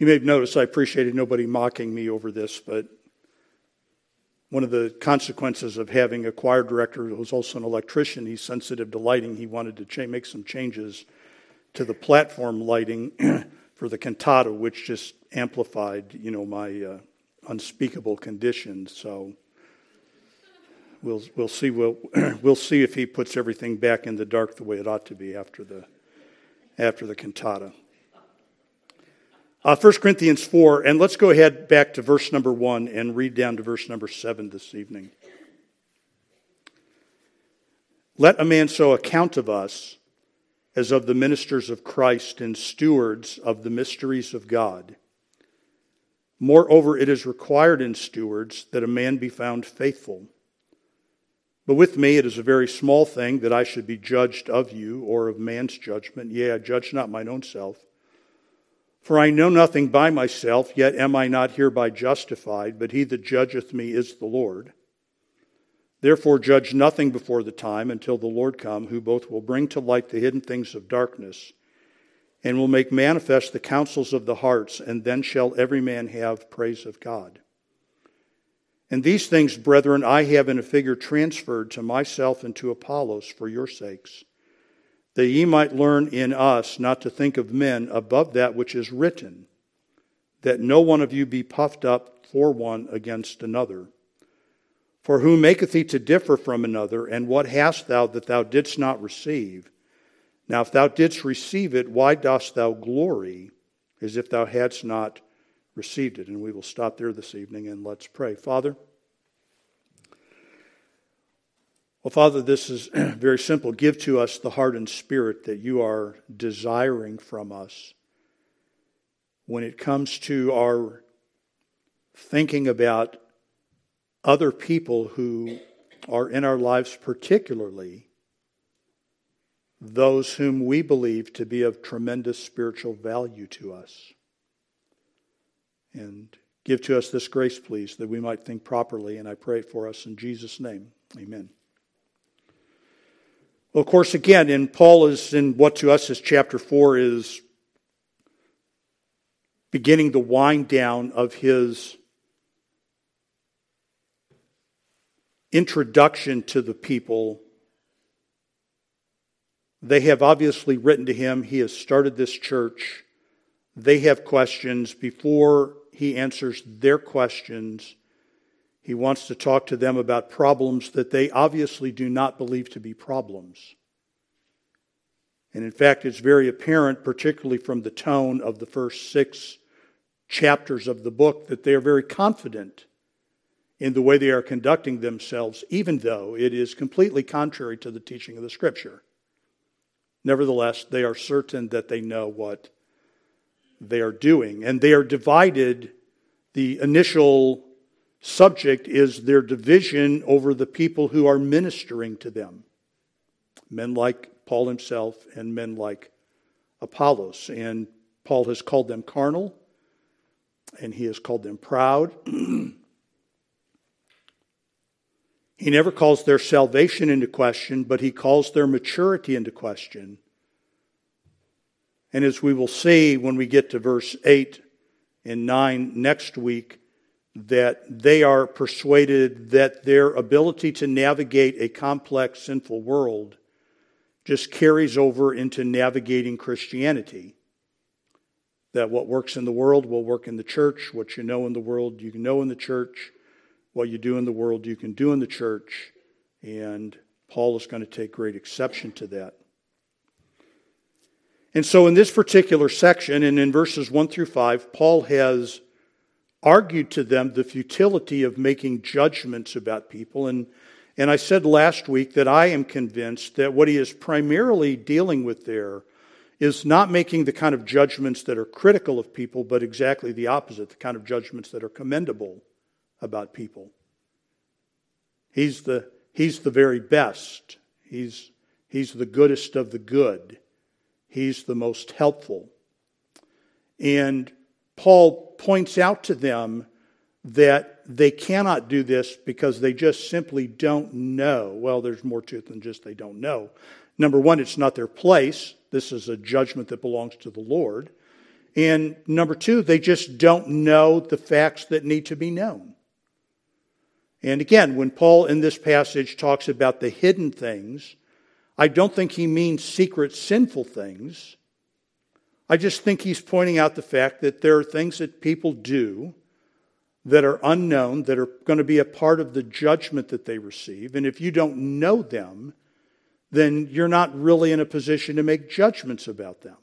You may have noticed I appreciated nobody mocking me over this, but one of the consequences of having a choir director who was also an electrician, he's sensitive to lighting. He wanted to cha- make some changes to the platform lighting for the cantata, which just amplified, you know, my uh, unspeakable condition. So we'll we'll see we'll, we'll see if he puts everything back in the dark the way it ought to be after the after the cantata. Uh, 1 Corinthians 4, and let's go ahead back to verse number 1 and read down to verse number 7 this evening. Let a man so account of us as of the ministers of Christ and stewards of the mysteries of God. Moreover, it is required in stewards that a man be found faithful. But with me it is a very small thing that I should be judged of you or of man's judgment. Yea, I judge not mine own self. For I know nothing by myself, yet am I not hereby justified, but he that judgeth me is the Lord. Therefore, judge nothing before the time until the Lord come, who both will bring to light the hidden things of darkness and will make manifest the counsels of the hearts, and then shall every man have praise of God. And these things, brethren, I have in a figure transferred to myself and to Apollos for your sakes that ye might learn in us not to think of men above that which is written, that no one of you be puffed up for one against another. For who maketh thee to differ from another, and what hast thou that thou didst not receive? Now, if thou didst receive it, why dost thou glory as if thou hadst not received it? And we will stop there this evening and let's pray. Father, Well, Father, this is very simple. Give to us the heart and spirit that you are desiring from us. When it comes to our thinking about other people who are in our lives, particularly those whom we believe to be of tremendous spiritual value to us. And give to us this grace, please, that we might think properly. And I pray for us in Jesus' name. Amen. Well, of course, again, in Paul is in what to us is chapter 4 is beginning the wind down of his introduction to the people. They have obviously written to him. He has started this church. They have questions. Before he answers their questions, he wants to talk to them about problems that they obviously do not believe to be problems. And in fact, it's very apparent, particularly from the tone of the first six chapters of the book, that they are very confident in the way they are conducting themselves, even though it is completely contrary to the teaching of the Scripture. Nevertheless, they are certain that they know what they are doing. And they are divided. The initial subject is their division over the people who are ministering to them. Men like Paul himself and men like Apollos. And Paul has called them carnal, and he has called them proud. he never calls their salvation into question, but he calls their maturity into question. And as we will see when we get to verse 8 and 9 next week, that they are persuaded that their ability to navigate a complex, sinful world just carries over into navigating Christianity. That what works in the world will work in the church. What you know in the world, you can know in the church. What you do in the world, you can do in the church. And Paul is going to take great exception to that. And so, in this particular section, and in verses 1 through 5, Paul has argued to them the futility of making judgments about people. And, and I said last week that I am convinced that what he is primarily dealing with there is not making the kind of judgments that are critical of people, but exactly the opposite, the kind of judgments that are commendable about people. He's the, he's the very best. He's, he's the goodest of the good. He's the most helpful. And Paul points out to them that they cannot do this because they just simply don't know. Well, there's more to it than just they don't know. Number one, it's not their place. This is a judgment that belongs to the Lord. And number two, they just don't know the facts that need to be known. And again, when Paul in this passage talks about the hidden things, I don't think he means secret sinful things. I just think he's pointing out the fact that there are things that people do that are unknown, that are going to be a part of the judgment that they receive. And if you don't know them, then you're not really in a position to make judgments about them.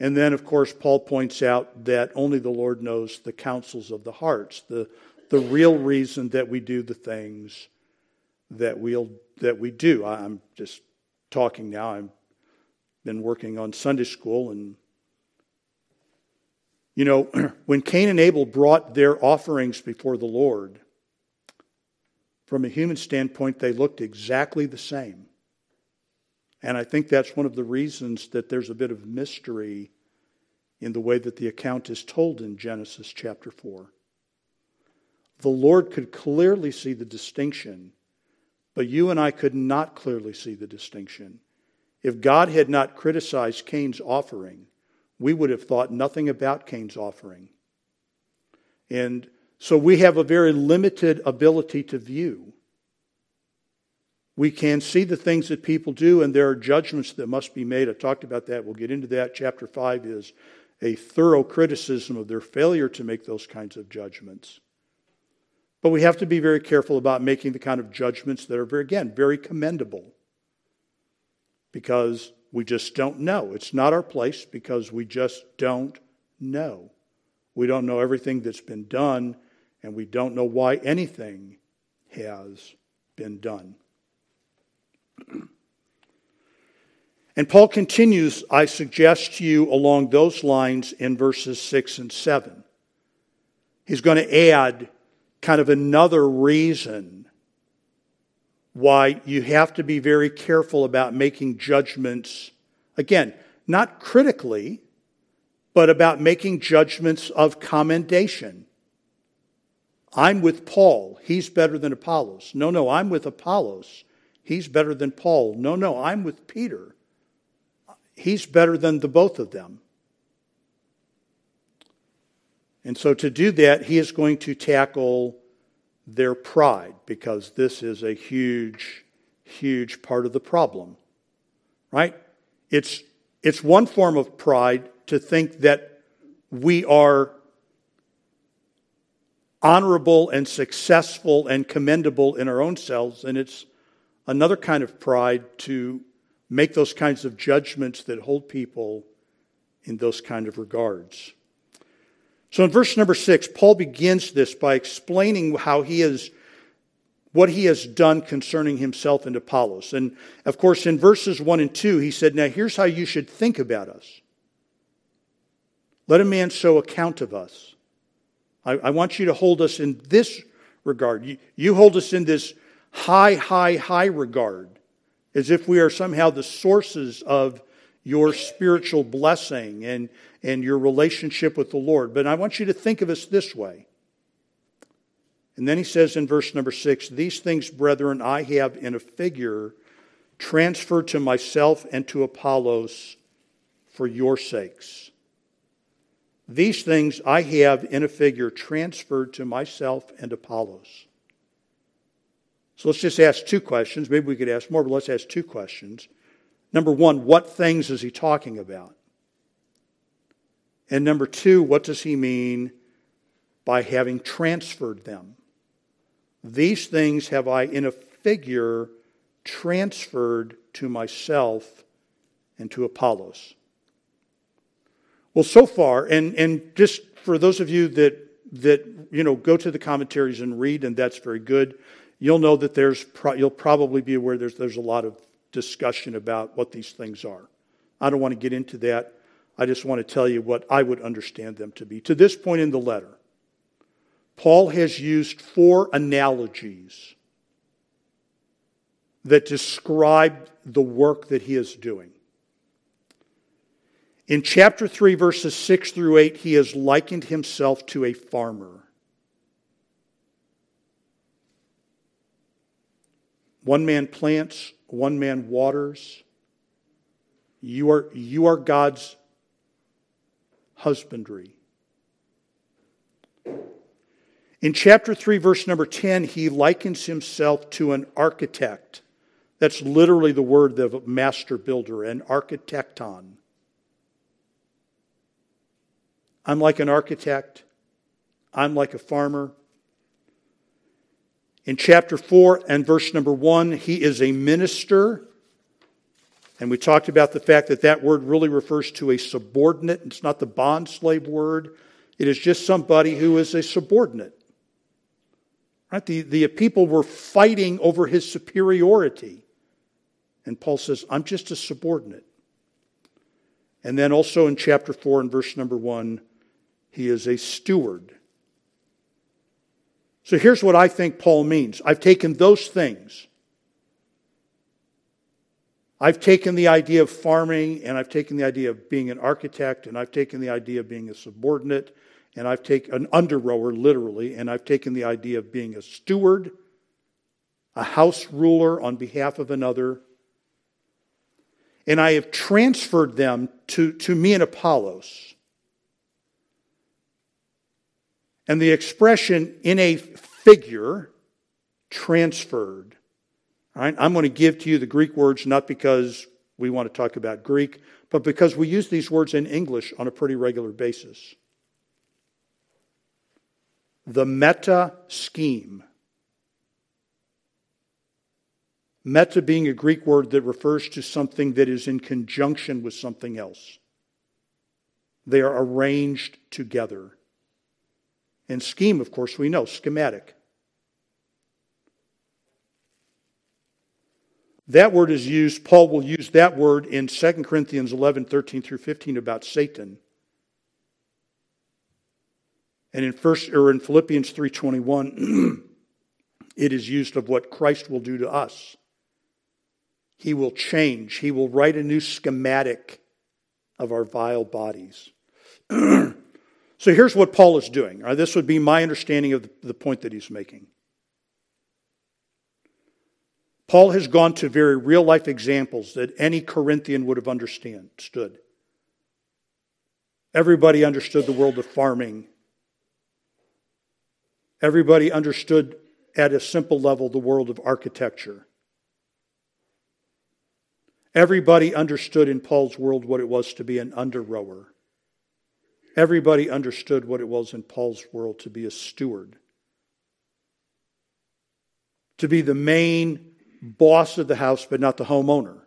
And then, of course, Paul points out that only the Lord knows the counsels of the hearts, the, the real reason that we do the things that, we'll, that we do. I'm just talking now. I've been working on Sunday school and you know, when Cain and Abel brought their offerings before the Lord, from a human standpoint, they looked exactly the same. And I think that's one of the reasons that there's a bit of mystery in the way that the account is told in Genesis chapter 4. The Lord could clearly see the distinction, but you and I could not clearly see the distinction. If God had not criticized Cain's offering, we would have thought nothing about Cain's offering. And so we have a very limited ability to view. We can see the things that people do, and there are judgments that must be made. I talked about that. We'll get into that. Chapter 5 is a thorough criticism of their failure to make those kinds of judgments. But we have to be very careful about making the kind of judgments that are, again, very commendable. Because we just don't know. It's not our place because we just don't know. We don't know everything that's been done, and we don't know why anything has been done. And Paul continues, I suggest to you along those lines in verses 6 and 7. He's going to add kind of another reason why you have to be very careful about making judgments, again, not critically, but about making judgments of commendation. I'm with Paul. He's better than Apollos. No, no, I'm with Apollos. He's better than Paul. No, no, I'm with Peter. He's better than the both of them. And so to do that, he is going to tackle their pride because this is a huge, huge part of the problem. Right? It's, it's one form of pride to think that we are honorable and successful and commendable in our own selves, and it's another kind of pride to make those kinds of judgments that hold people in those kind of regards. So in verse number six, Paul begins this by explaining how he is, what he has done concerning himself and Apollos. And of course, in verses one and two, he said, Now here's how you should think about us. Let a man show account of us. I, I want you to hold us in this regard. You, you hold us in this high, high, high regard, as if we are somehow the sources of your spiritual blessing and, and your relationship with the Lord. But I want you to think of us this way. And then he says in verse number six, These things, brethren, I have in a figure transferred to myself and to Apollos for your sakes. These things I have in a figure transferred to myself and Apollos. So let's just ask two questions. Maybe we could ask more, but let's ask two questions. Number one, what things is he talking about? And number two, what does he mean by having transferred them? These things have I, in a figure, transferred to myself and to Apollos. Well, so far, and, and just for those of you that, that you know go to the commentaries and read, and that's very good, you'll know that there's pro- you'll probably be aware there's, there's a lot of discussion about what these things are. I don't want to get into that. I just want to tell you what I would understand them to be. To this point in the letter, Paul has used four analogies that describe the work that he is doing. In chapter 3, verses 6 through 8, he has likened himself to a farmer. One man plants, one man waters. You are, you are God's husbandry. In chapter 3, verse number 10, he likens himself to an architect. That's literally the word of master builder, an architecton. I'm like an architect. I'm like a farmer. In chapter 4 and verse number 1, he is a minister. And we talked about the fact that that word really refers to a subordinate. It's not the bond slave word, it is just somebody who is a subordinate. Right? The, the people were fighting over his superiority. And Paul says, I'm just a subordinate. And then also in chapter 4 and verse number 1, he is a steward. So here's what I think Paul means I've taken those things. I've taken the idea of farming, and I've taken the idea of being an architect, and I've taken the idea of being a subordinate, and I've taken an under rower, literally, and I've taken the idea of being a steward, a house ruler on behalf of another, and I have transferred them to, to me and Apollos. And the expression in a figure, transferred. I'm going to give to you the Greek words not because we want to talk about Greek, but because we use these words in English on a pretty regular basis the meta scheme. Meta being a Greek word that refers to something that is in conjunction with something else. They are arranged together. And scheme, of course, we know, schematic. That word is used, Paul will use that word in 2 Corinthians 11, 13 through 15 about Satan. And in first or in Philippians 3:21, it is used of what Christ will do to us. He will change. He will write a new schematic of our vile bodies. so here's what Paul is doing. Right, this would be my understanding of the point that he's making. Paul has gone to very real life examples that any Corinthian would have understood. Everybody understood the world of farming Everybody understood at a simple level the world of architecture. Everybody understood in Paul's world what it was to be an under rower. Everybody understood what it was in Paul's world to be a steward. To be the main boss of the house, but not the homeowner.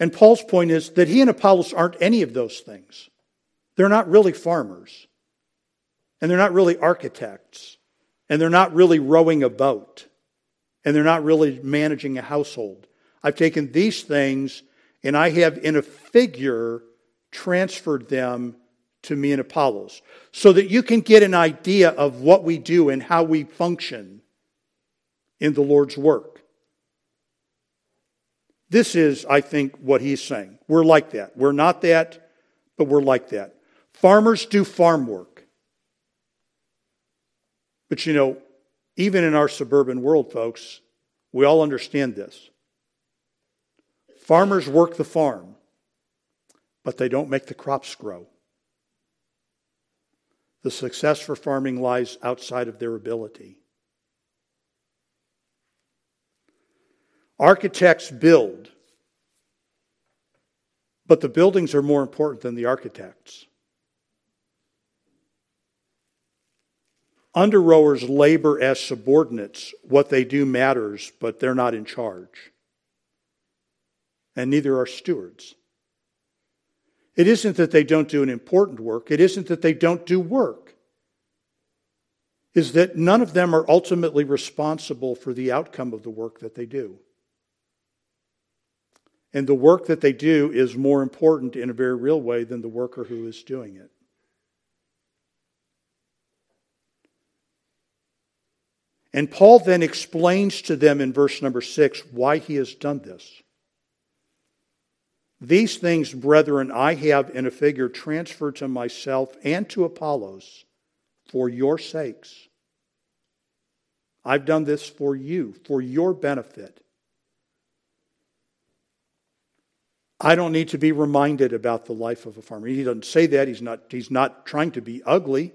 And Paul's point is that he and Apollos aren't any of those things. They're not really farmers. And they're not really architects. And they're not really rowing a boat. And they're not really managing a household. I've taken these things and I have, in a figure, transferred them to me and Apollos so that you can get an idea of what we do and how we function in the Lord's work. This is, I think, what he's saying. We're like that. We're not that, but we're like that. Farmers do farm work. But you know, even in our suburban world, folks, we all understand this. Farmers work the farm, but they don't make the crops grow. The success for farming lies outside of their ability. Architects build, but the buildings are more important than the architects. Under rowers labor as subordinates. What they do matters, but they're not in charge. And neither are stewards. It isn't that they don't do an important work, it isn't that they don't do work. Is that none of them are ultimately responsible for the outcome of the work that they do. And the work that they do is more important in a very real way than the worker who is doing it. And Paul then explains to them in verse number six why he has done this. These things, brethren, I have in a figure transferred to myself and to Apollos for your sakes. I've done this for you, for your benefit. I don't need to be reminded about the life of a farmer. He doesn't say that. He's not, he's not trying to be ugly.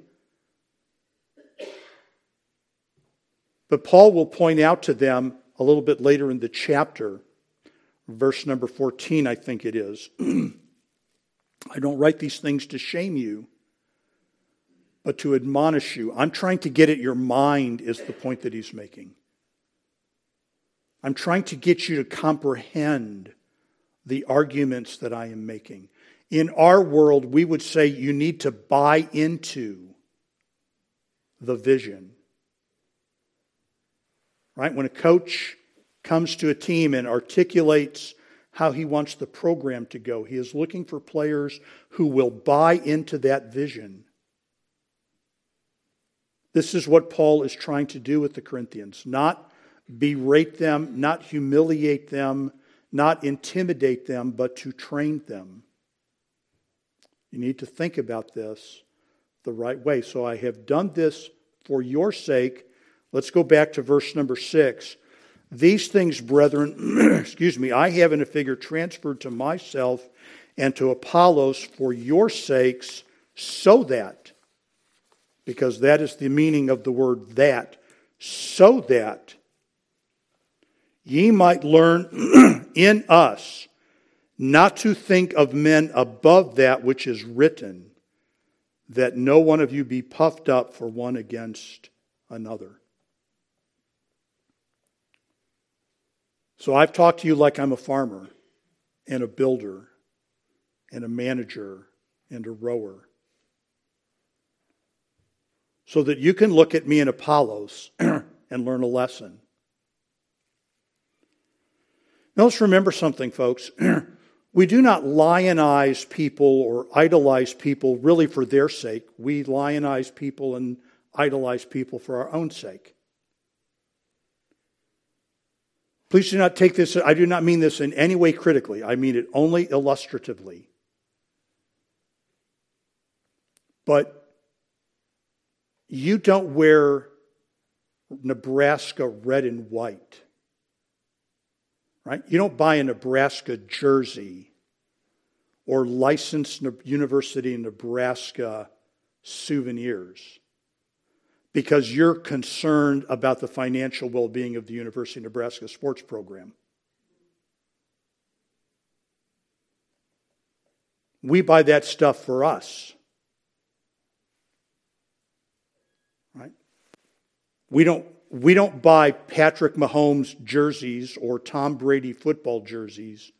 But Paul will point out to them a little bit later in the chapter, verse number 14, I think it is. I don't write these things to shame you, but to admonish you. I'm trying to get at your mind, is the point that he's making. I'm trying to get you to comprehend the arguments that I am making. In our world, we would say you need to buy into the vision. Right? When a coach comes to a team and articulates how he wants the program to go, he is looking for players who will buy into that vision. This is what Paul is trying to do with the Corinthians not berate them, not humiliate them, not intimidate them, but to train them. You need to think about this the right way. So I have done this for your sake. Let's go back to verse number six. These things, brethren, excuse me, I have in a figure transferred to myself and to Apollos for your sakes, so that, because that is the meaning of the word that, so that ye might learn in us not to think of men above that which is written, that no one of you be puffed up for one against another. So I've talked to you like I'm a farmer and a builder and a manager and a rower. So that you can look at me in Apollos and learn a lesson. Now let's remember something, folks. we do not lionize people or idolize people really for their sake. We lionize people and idolize people for our own sake. Please do not take this, I do not mean this in any way critically. I mean it only illustratively. But you don't wear Nebraska red and white right? You don't buy a Nebraska jersey or licensed University of Nebraska souvenirs because you're concerned about the financial well being of the University of Nebraska sports program. We buy that stuff for us. Right? We don't we don't buy Patrick Mahomes jerseys or Tom Brady football jerseys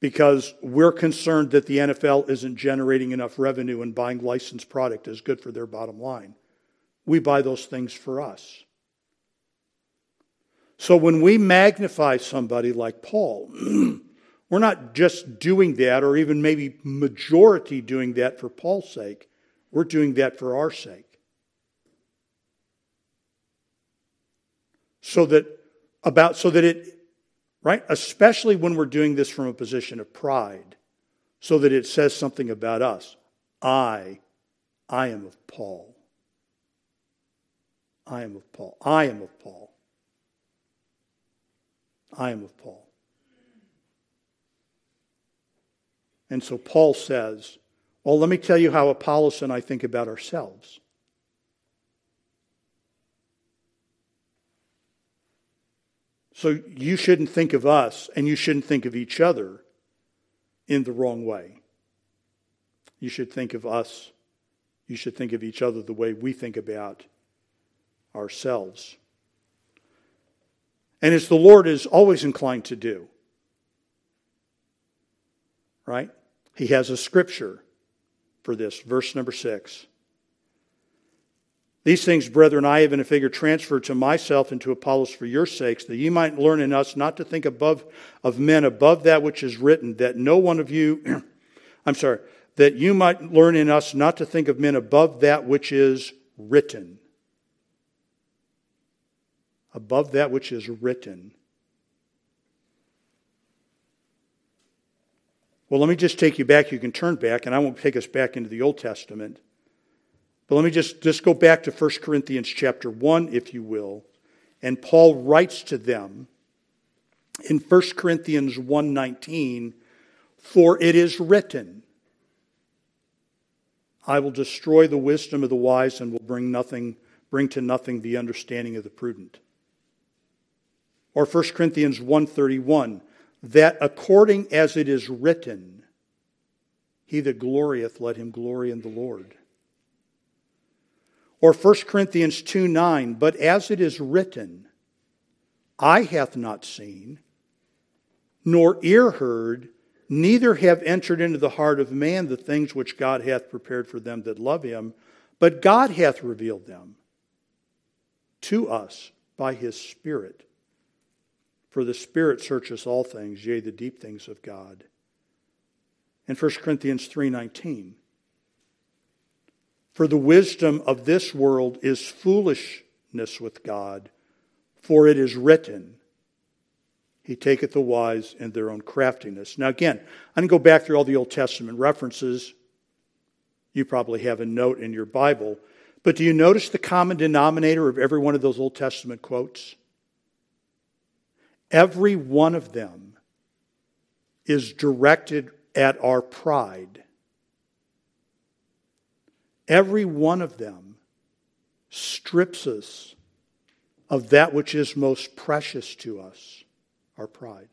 because we're concerned that the NFL isn't generating enough revenue and buying licensed product is good for their bottom line. We buy those things for us. So when we magnify somebody like Paul, we're not just doing that or even maybe majority doing that for Paul's sake. We're doing that for our sake. so that about so that it right especially when we're doing this from a position of pride so that it says something about us i i am of paul i am of paul. I am of paul. I am of paul. And so paul says well let me tell you how apollos and i think about ourselves. So you shouldn't think of us and you shouldn't think of each other in the wrong way. You should think of us, you should think of each other the way we think about ourselves. And as the Lord is always inclined to do, right? He has a scripture for this, verse number six. These things, brethren, I have in a figure transferred to myself and to Apollos for your sakes, that ye might learn in us not to think above of men above that which is written, that no one of you, I'm sorry, that you might learn in us not to think of men above that which is written. Above that which is written. Well, let me just take you back. You can turn back, and I won't take us back into the Old Testament. But let me just, just go back to 1 Corinthians chapter 1, if you will. And Paul writes to them in 1 Corinthians 1.19, For it is written, I will destroy the wisdom of the wise and will bring nothing bring to nothing the understanding of the prudent. Or 1 Corinthians 1:31, that according as it is written, he that glorieth let him glory in the Lord. Or 1 Corinthians 2 9, but as it is written, eye hath not seen, nor ear heard, neither have entered into the heart of man the things which God hath prepared for them that love him, but God hath revealed them to us by his Spirit. For the Spirit searches all things, yea, the deep things of God. In 1 Corinthians 3:19, for the wisdom of this world is foolishness with God, for it is written, he taketh the wise in their own craftiness. Now, again, I'm going to go back through all the Old Testament references. You probably have a note in your Bible. But do you notice the common denominator of every one of those Old Testament quotes? Every one of them is directed at our pride. Every one of them strips us of that which is most precious to us our pride.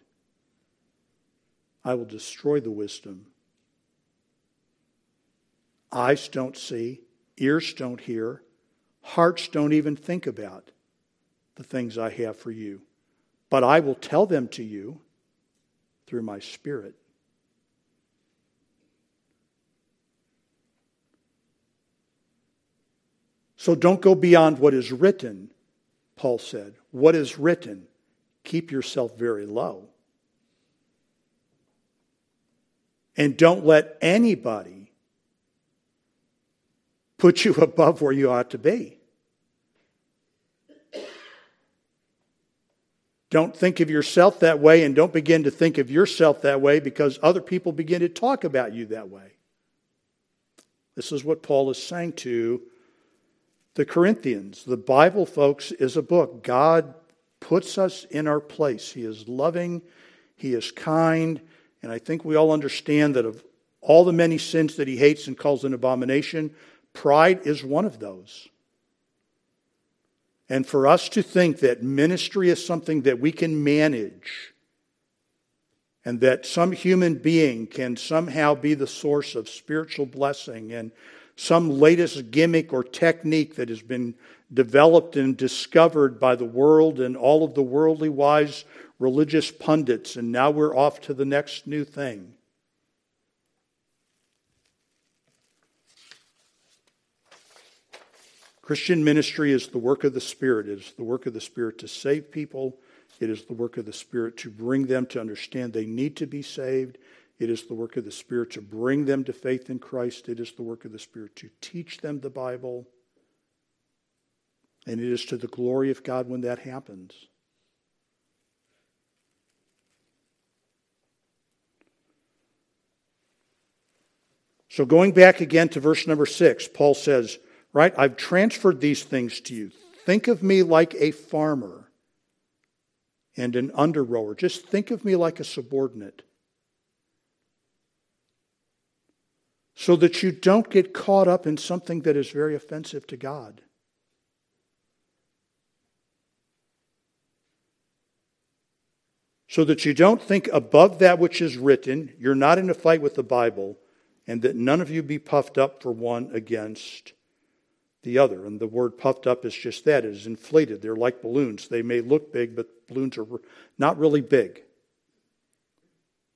I will destroy the wisdom. Eyes don't see, ears don't hear, hearts don't even think about the things I have for you. But I will tell them to you through my Spirit. So don't go beyond what is written, Paul said. What is written? keep yourself very low. And don't let anybody put you above where you ought to be. Don't think of yourself that way and don't begin to think of yourself that way because other people begin to talk about you that way. This is what Paul is saying to the Corinthians. The Bible, folks, is a book. God puts us in our place. He is loving, He is kind, and I think we all understand that of all the many sins that He hates and calls an abomination, pride is one of those. And for us to think that ministry is something that we can manage and that some human being can somehow be the source of spiritual blessing and some latest gimmick or technique that has been developed and discovered by the world and all of the worldly wise religious pundits, and now we're off to the next new thing. Christian ministry is the work of the Spirit. It is the work of the Spirit to save people. It is the work of the Spirit to bring them to understand they need to be saved. It is the work of the Spirit to bring them to faith in Christ. It is the work of the Spirit to teach them the Bible. And it is to the glory of God when that happens. So, going back again to verse number six, Paul says, Right, I've transferred these things to you. Think of me like a farmer and an under rower. Just think of me like a subordinate. So that you don't get caught up in something that is very offensive to God. so that you don't think above that which is written, you're not in a fight with the Bible, and that none of you be puffed up for one against the other. And the word puffed up is just that it is inflated. They're like balloons. They may look big, but balloons are not really big.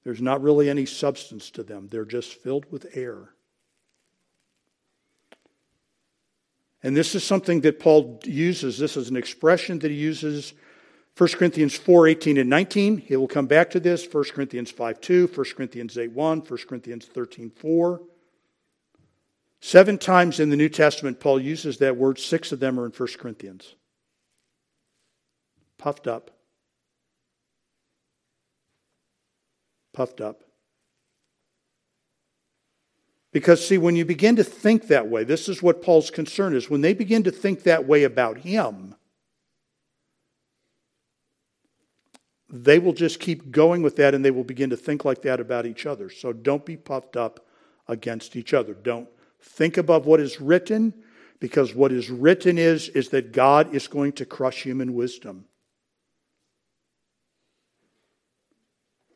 There's not really any substance to them, they're just filled with air. And this is something that Paul uses. This is an expression that he uses 1 Corinthians 4 18 and 19, he will come back to this. 1 Corinthians 5 2, 1 Corinthians 8 1, 1 Corinthians 13 4. Seven times in the New Testament, Paul uses that word. Six of them are in 1 Corinthians. Puffed up. Puffed up. Because, see, when you begin to think that way, this is what Paul's concern is. When they begin to think that way about him, they will just keep going with that and they will begin to think like that about each other. So don't be puffed up against each other. Don't think above what is written because what is written is is that God is going to crush human wisdom.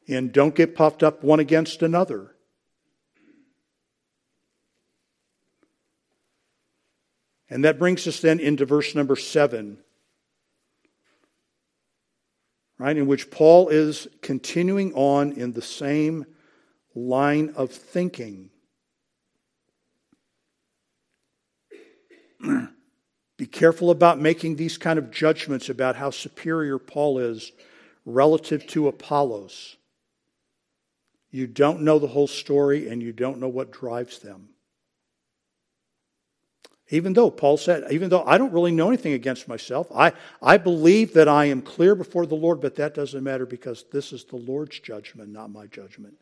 And don't get puffed up one against another. And that brings us then into verse number 7 right, in which Paul is continuing on in the same line of thinking. Be careful about making these kind of judgments about how superior Paul is relative to Apollos. You don't know the whole story and you don't know what drives them. Even though Paul said, even though I don't really know anything against myself, I, I believe that I am clear before the Lord, but that doesn't matter because this is the Lord's judgment, not my judgment.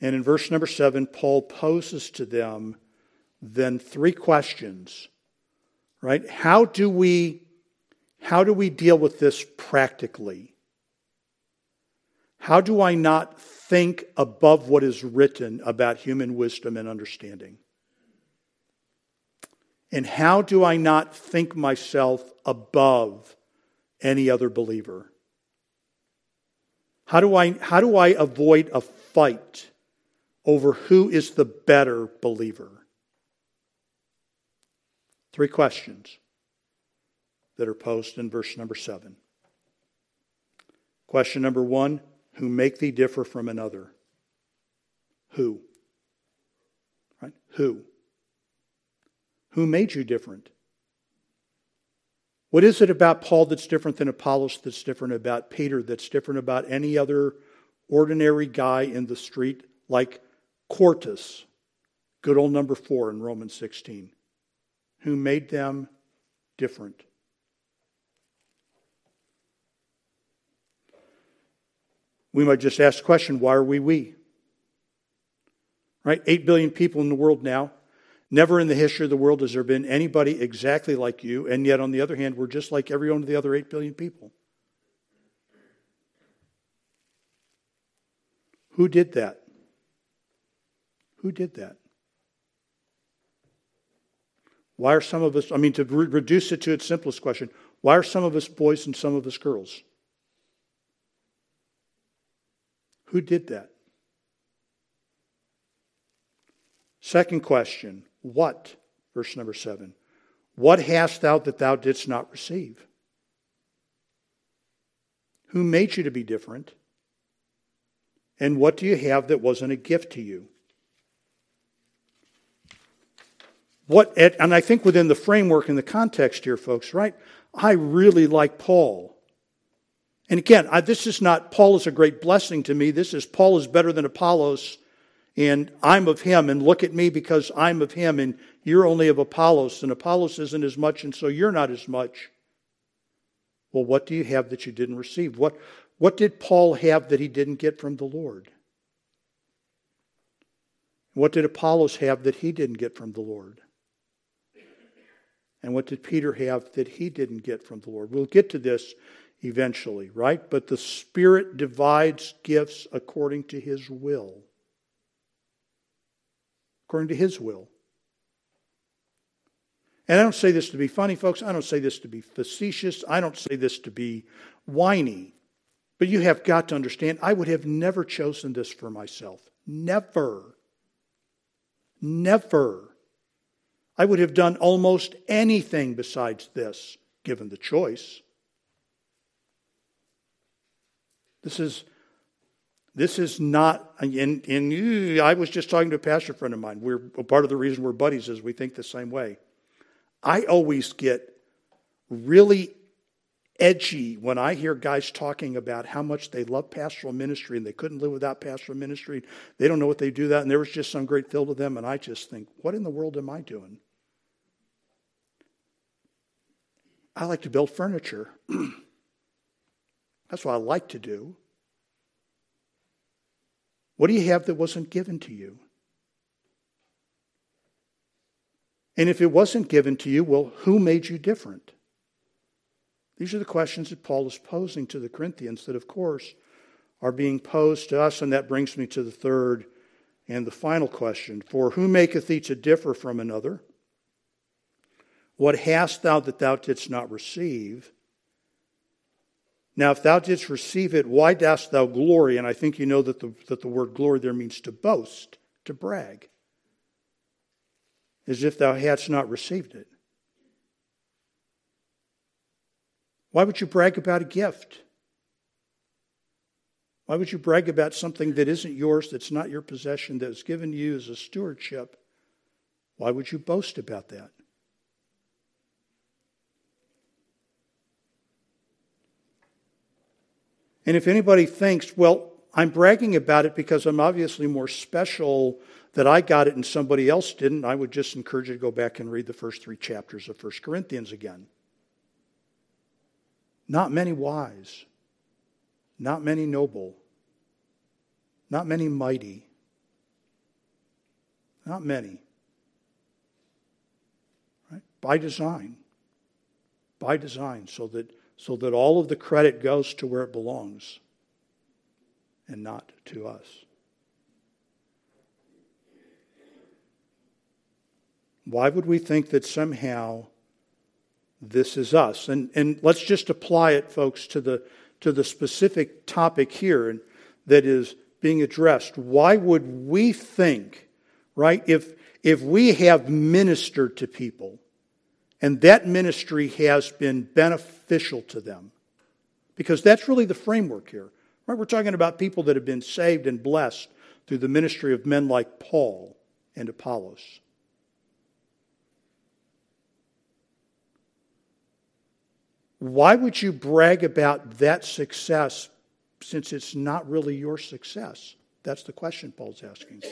And in verse number seven, Paul poses to them then three questions. Right? How do we how do we deal with this practically? How do I not think above what is written about human wisdom and understanding? And how do I not think myself above any other believer? How do I, how do I avoid a fight over who is the better believer? Three questions that are posed in verse number seven. Question number one who make thee differ from another. Who? Right? Who? Who made you different? What is it about Paul that's different than Apollos, that's different about Peter, that's different about any other ordinary guy in the street like Quartus, good old number four in Romans 16? Who made them different? We might just ask the question why are we we? Right? Eight billion people in the world now. Never in the history of the world has there been anybody exactly like you, and yet, on the other hand, we're just like every one of the other eight billion people. Who did that? Who did that? Why are some of us, I mean, to re- reduce it to its simplest question, why are some of us boys and some of us girls? Who did that? Second question What? Verse number seven. What hast thou that thou didst not receive? Who made you to be different? And what do you have that wasn't a gift to you? What, and I think within the framework and the context here, folks, right? I really like Paul. And again, I, this is not, Paul is a great blessing to me. This is, Paul is better than Apollos, and I'm of him, and look at me because I'm of him, and you're only of Apollos, and Apollos isn't as much, and so you're not as much. Well, what do you have that you didn't receive? What, what did Paul have that he didn't get from the Lord? What did Apollos have that he didn't get from the Lord? And what did Peter have that he didn't get from the Lord? We'll get to this eventually, right? But the Spirit divides gifts according to His will. According to His will. And I don't say this to be funny, folks. I don't say this to be facetious. I don't say this to be whiny. But you have got to understand, I would have never chosen this for myself. Never. Never. I would have done almost anything besides this, given the choice. This is this is not and, and I was just talking to a pastor friend of mine. We're part of the reason we're buddies is we think the same way. I always get really edgy when I hear guys talking about how much they love pastoral ministry and they couldn't live without pastoral ministry. They don't know what they do that, and there was just some great thrill to them. And I just think, what in the world am I doing? I like to build furniture. That's what I like to do. What do you have that wasn't given to you? And if it wasn't given to you, well, who made you different? These are the questions that Paul is posing to the Corinthians that, of course, are being posed to us. And that brings me to the third and the final question For who maketh thee to differ from another? What hast thou that thou didst not receive? Now, if thou didst receive it, why dost thou glory? And I think you know that the, that the word glory there means to boast, to brag, as if thou hadst not received it. Why would you brag about a gift? Why would you brag about something that isn't yours, that's not your possession, that was given to you as a stewardship? Why would you boast about that? And if anybody thinks, well, I'm bragging about it because I'm obviously more special that I got it and somebody else didn't, I would just encourage you to go back and read the first three chapters of 1 Corinthians again. Not many wise, not many noble, not many mighty, not many. Right? By design. By design, so that so that all of the credit goes to where it belongs and not to us. Why would we think that somehow this is us? And, and let's just apply it, folks, to the, to the specific topic here that is being addressed. Why would we think, right, if, if we have ministered to people and that ministry has been beneficial to them. Because that's really the framework here. Right? We're talking about people that have been saved and blessed through the ministry of men like Paul and Apollos. Why would you brag about that success since it's not really your success? That's the question Paul's asking.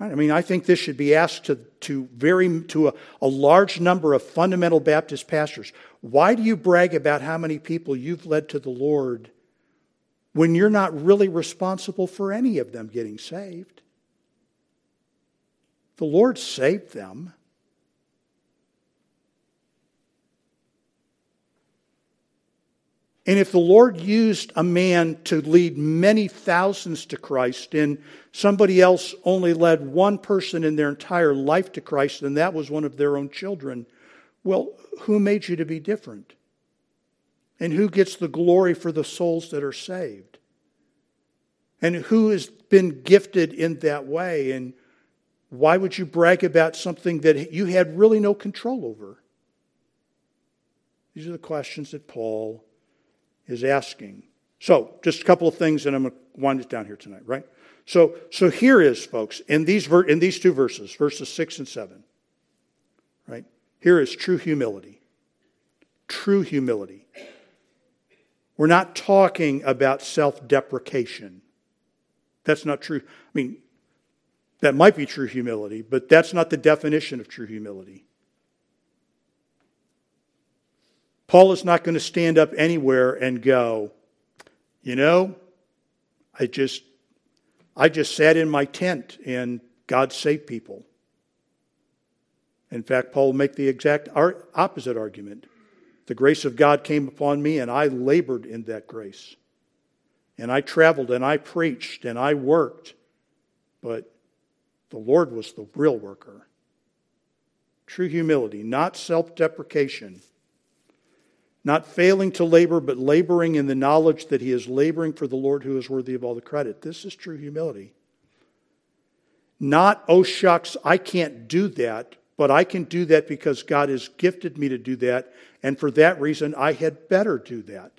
I mean, I think this should be asked to, to, very, to a, a large number of fundamental Baptist pastors. Why do you brag about how many people you've led to the Lord when you're not really responsible for any of them getting saved? The Lord saved them. And if the Lord used a man to lead many thousands to Christ, and somebody else only led one person in their entire life to Christ, and that was one of their own children, well, who made you to be different? And who gets the glory for the souls that are saved? And who has been gifted in that way? And why would you brag about something that you had really no control over? These are the questions that Paul is asking. So, just a couple of things, and I'm going to wind it down here tonight, right? So, so here is, folks, in these, ver- in these two verses, verses 6 and 7, right? Here is true humility. True humility. We're not talking about self deprecation. That's not true. I mean, that might be true humility, but that's not the definition of true humility. Paul is not going to stand up anywhere and go, you know, I just I just sat in my tent and God saved people. In fact, Paul will make the exact opposite argument. The grace of God came upon me and I labored in that grace. And I traveled and I preached and I worked. But the Lord was the real worker. True humility, not self deprecation not failing to labor, but laboring in the knowledge that he is laboring for the Lord who is worthy of all the credit. This is true humility. Not, oh shucks, I can't do that, but I can do that because God has gifted me to do that, and for that reason, I had better do that.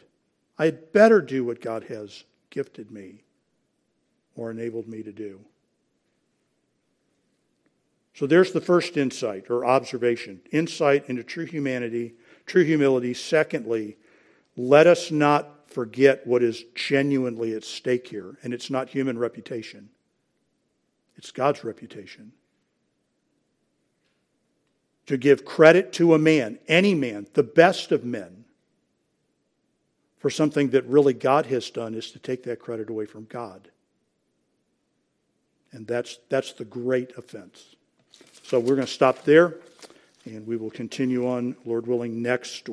I had better do what God has gifted me or enabled me to do. So there's the first insight or observation insight into true humanity true humility. Secondly, let us not forget what is genuinely at stake here, and it's not human reputation, it's God's reputation. To give credit to a man, any man, the best of men, for something that really God has done is to take that credit away from God. And that's, that's the great offense. So we're going to stop there, and we will continue on, Lord willing, next